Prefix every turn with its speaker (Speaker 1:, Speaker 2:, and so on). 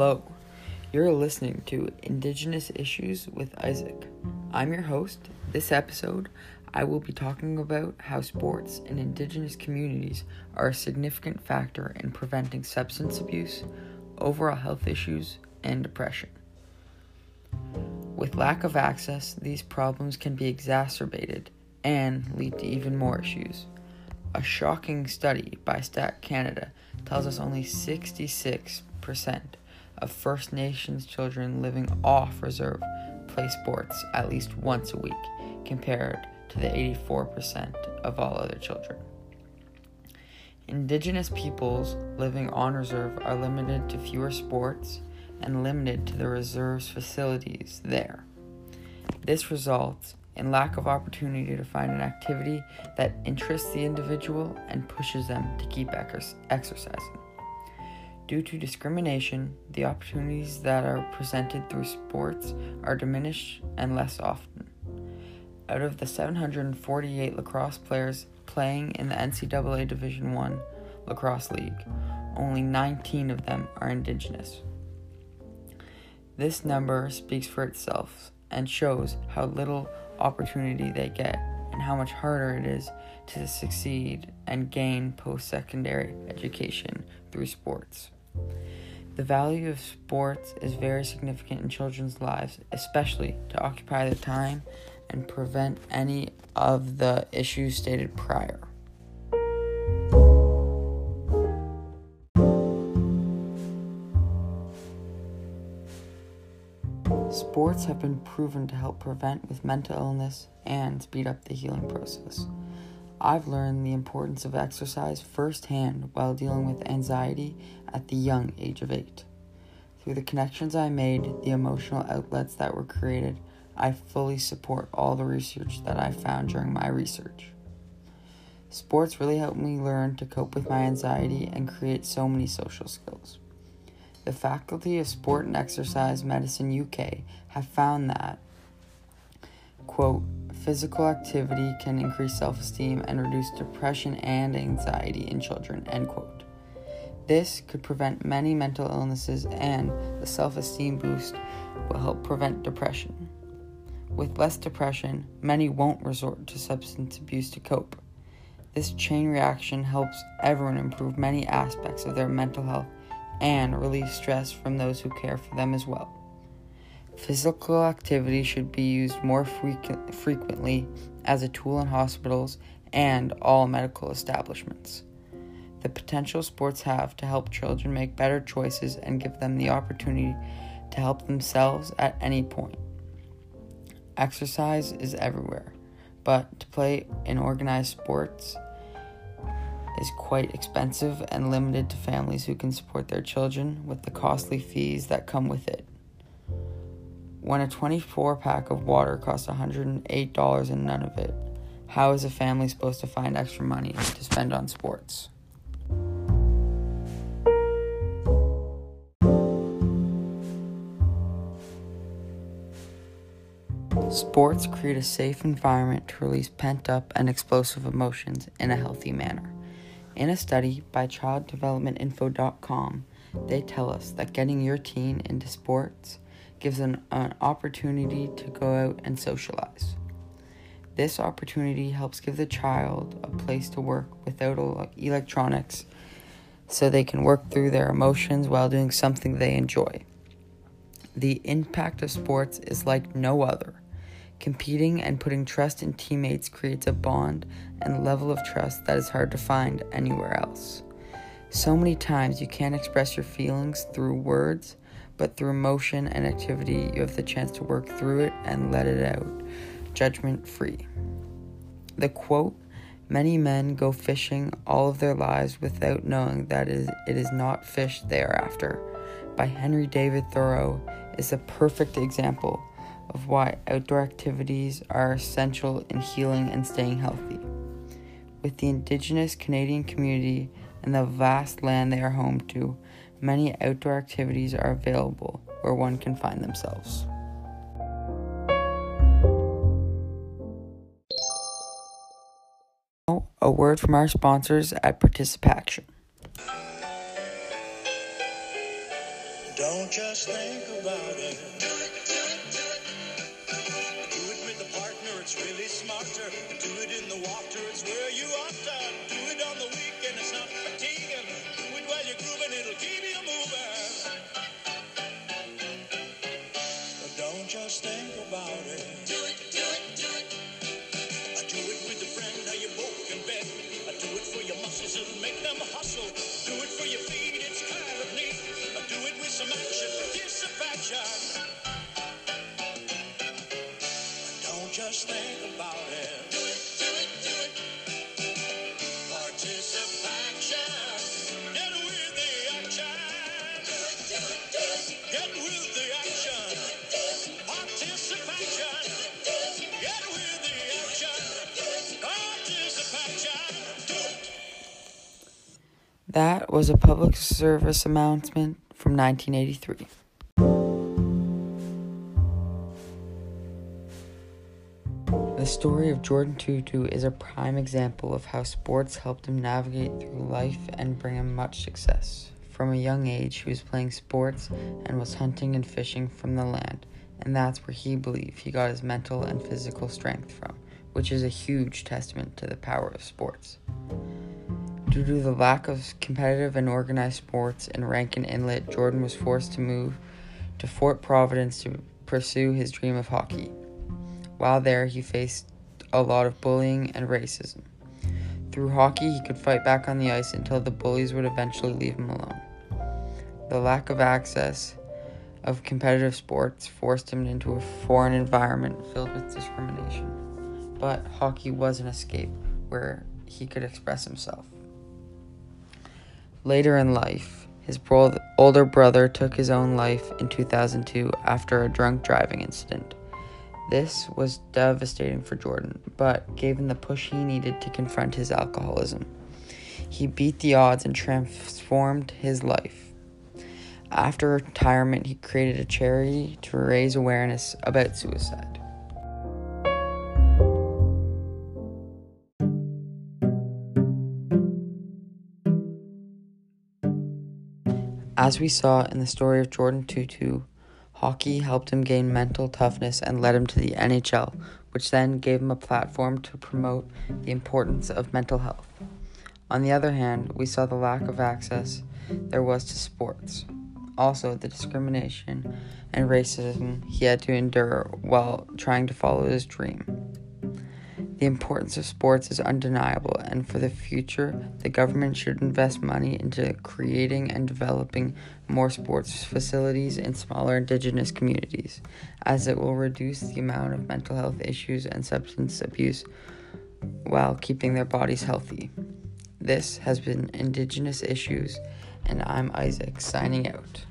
Speaker 1: Hello, you're listening to Indigenous Issues with Isaac. I'm your host. This episode, I will be talking about how sports in Indigenous communities are a significant factor in preventing substance abuse, overall health issues, and depression. With lack of access, these problems can be exacerbated and lead to even more issues. A shocking study by Stat Canada tells us only 66% of First Nations children living off reserve play sports at least once a week, compared to the 84% of all other children. Indigenous peoples living on reserve are limited to fewer sports and limited to the reserve's facilities there. This results in lack of opportunity to find an activity that interests the individual and pushes them to keep exercising. Due to discrimination, the opportunities that are presented through sports are diminished and less often. Out of the 748 lacrosse players playing in the NCAA Division I Lacrosse League, only 19 of them are Indigenous. This number speaks for itself and shows how little opportunity they get and how much harder it is to succeed and gain post secondary education through sports. The value of sports is very significant in children's lives, especially to occupy their time and prevent any of the issues stated prior. Sports have been proven to help prevent with mental illness and speed up the healing process. I've learned the importance of exercise firsthand while dealing with anxiety at the young age of 8. Through the connections I made, the emotional outlets that were created, I fully support all the research that I found during my research. Sports really helped me learn to cope with my anxiety and create so many social skills. The Faculty of Sport and Exercise Medicine UK have found that, quote, physical activity can increase self esteem and reduce depression and anxiety in children, end quote. This could prevent many mental illnesses, and the self esteem boost will help prevent depression. With less depression, many won't resort to substance abuse to cope. This chain reaction helps everyone improve many aspects of their mental health and relieve stress from those who care for them as well. Physical activity should be used more frequ- frequently as a tool in hospitals and all medical establishments. The potential sports have to help children make better choices and give them the opportunity to help themselves at any point. Exercise is everywhere, but to play in organized sports is quite expensive and limited to families who can support their children with the costly fees that come with it. When a 24 pack of water costs $108 and none of it, how is a family supposed to find extra money to spend on sports? Sports create a safe environment to release pent up and explosive emotions in a healthy manner. In a study by childdevelopmentinfo.com, they tell us that getting your teen into sports gives them an opportunity to go out and socialize. This opportunity helps give the child a place to work without electronics so they can work through their emotions while doing something they enjoy. The impact of sports is like no other. Competing and putting trust in teammates creates a bond and level of trust that is hard to find anywhere else. So many times you can't express your feelings through words, but through motion and activity, you have the chance to work through it and let it out, judgment free. The quote, Many men go fishing all of their lives without knowing that it is not fish they are after, by Henry David Thoreau, is a perfect example of why outdoor activities are essential in healing and staying healthy. With the Indigenous Canadian community and the vast land they are home to, many outdoor activities are available where one can find themselves. A word from our sponsors at Participaction.
Speaker 2: Don't just think about it. Do it, with a partner, it's really smarter. Do it in the water, it's where you. Do it on the weekend, it's not fatiguing. Do it while you're grooving, it'll keep
Speaker 1: That was a public service announcement from 1983. The story of Jordin Tootoo is a prime example of how sports helped him navigate through life and bring him much success. From a young age, he was playing sports and was hunting and fishing from the land, and that's where he believed he got his mental and physical strength from, which is a huge testament to the power of sports. Due to the lack of competitive and organized sports in Rankin Inlet, Jordin was forced to move to Fort Providence to pursue his dream of hockey. While there, he faced a lot of bullying and racism. Through hockey, he could fight back on the ice until the bullies would eventually leave him alone. The lack of access of competitive sports forced him into a foreign environment filled with discrimination. But hockey was an escape where he could express himself. Later in life, his bro- older brother took his own life in 2002 after a drunk driving incident. This was devastating for Jordin, but gave him the push he needed to confront his alcoholism. He beat the odds and transformed his life. After retirement, he created a charity to raise awareness about suicide. As we saw in the story of Jordin Tootoo, hockey helped him gain mental toughness and led him to the NHL, which then gave him a platform to promote the importance of mental health. On the other hand, we saw the lack of access there was to sports. Also, the discrimination and racism he had to endure while trying to follow his dream. The importance of sports is undeniable, and for the future, the government should invest money into creating and developing more sports facilities in smaller indigenous communities, as it will reduce the amount of mental health issues and substance abuse while keeping their bodies healthy. This has been Indigenous Issues, and I'm Isaac signing out.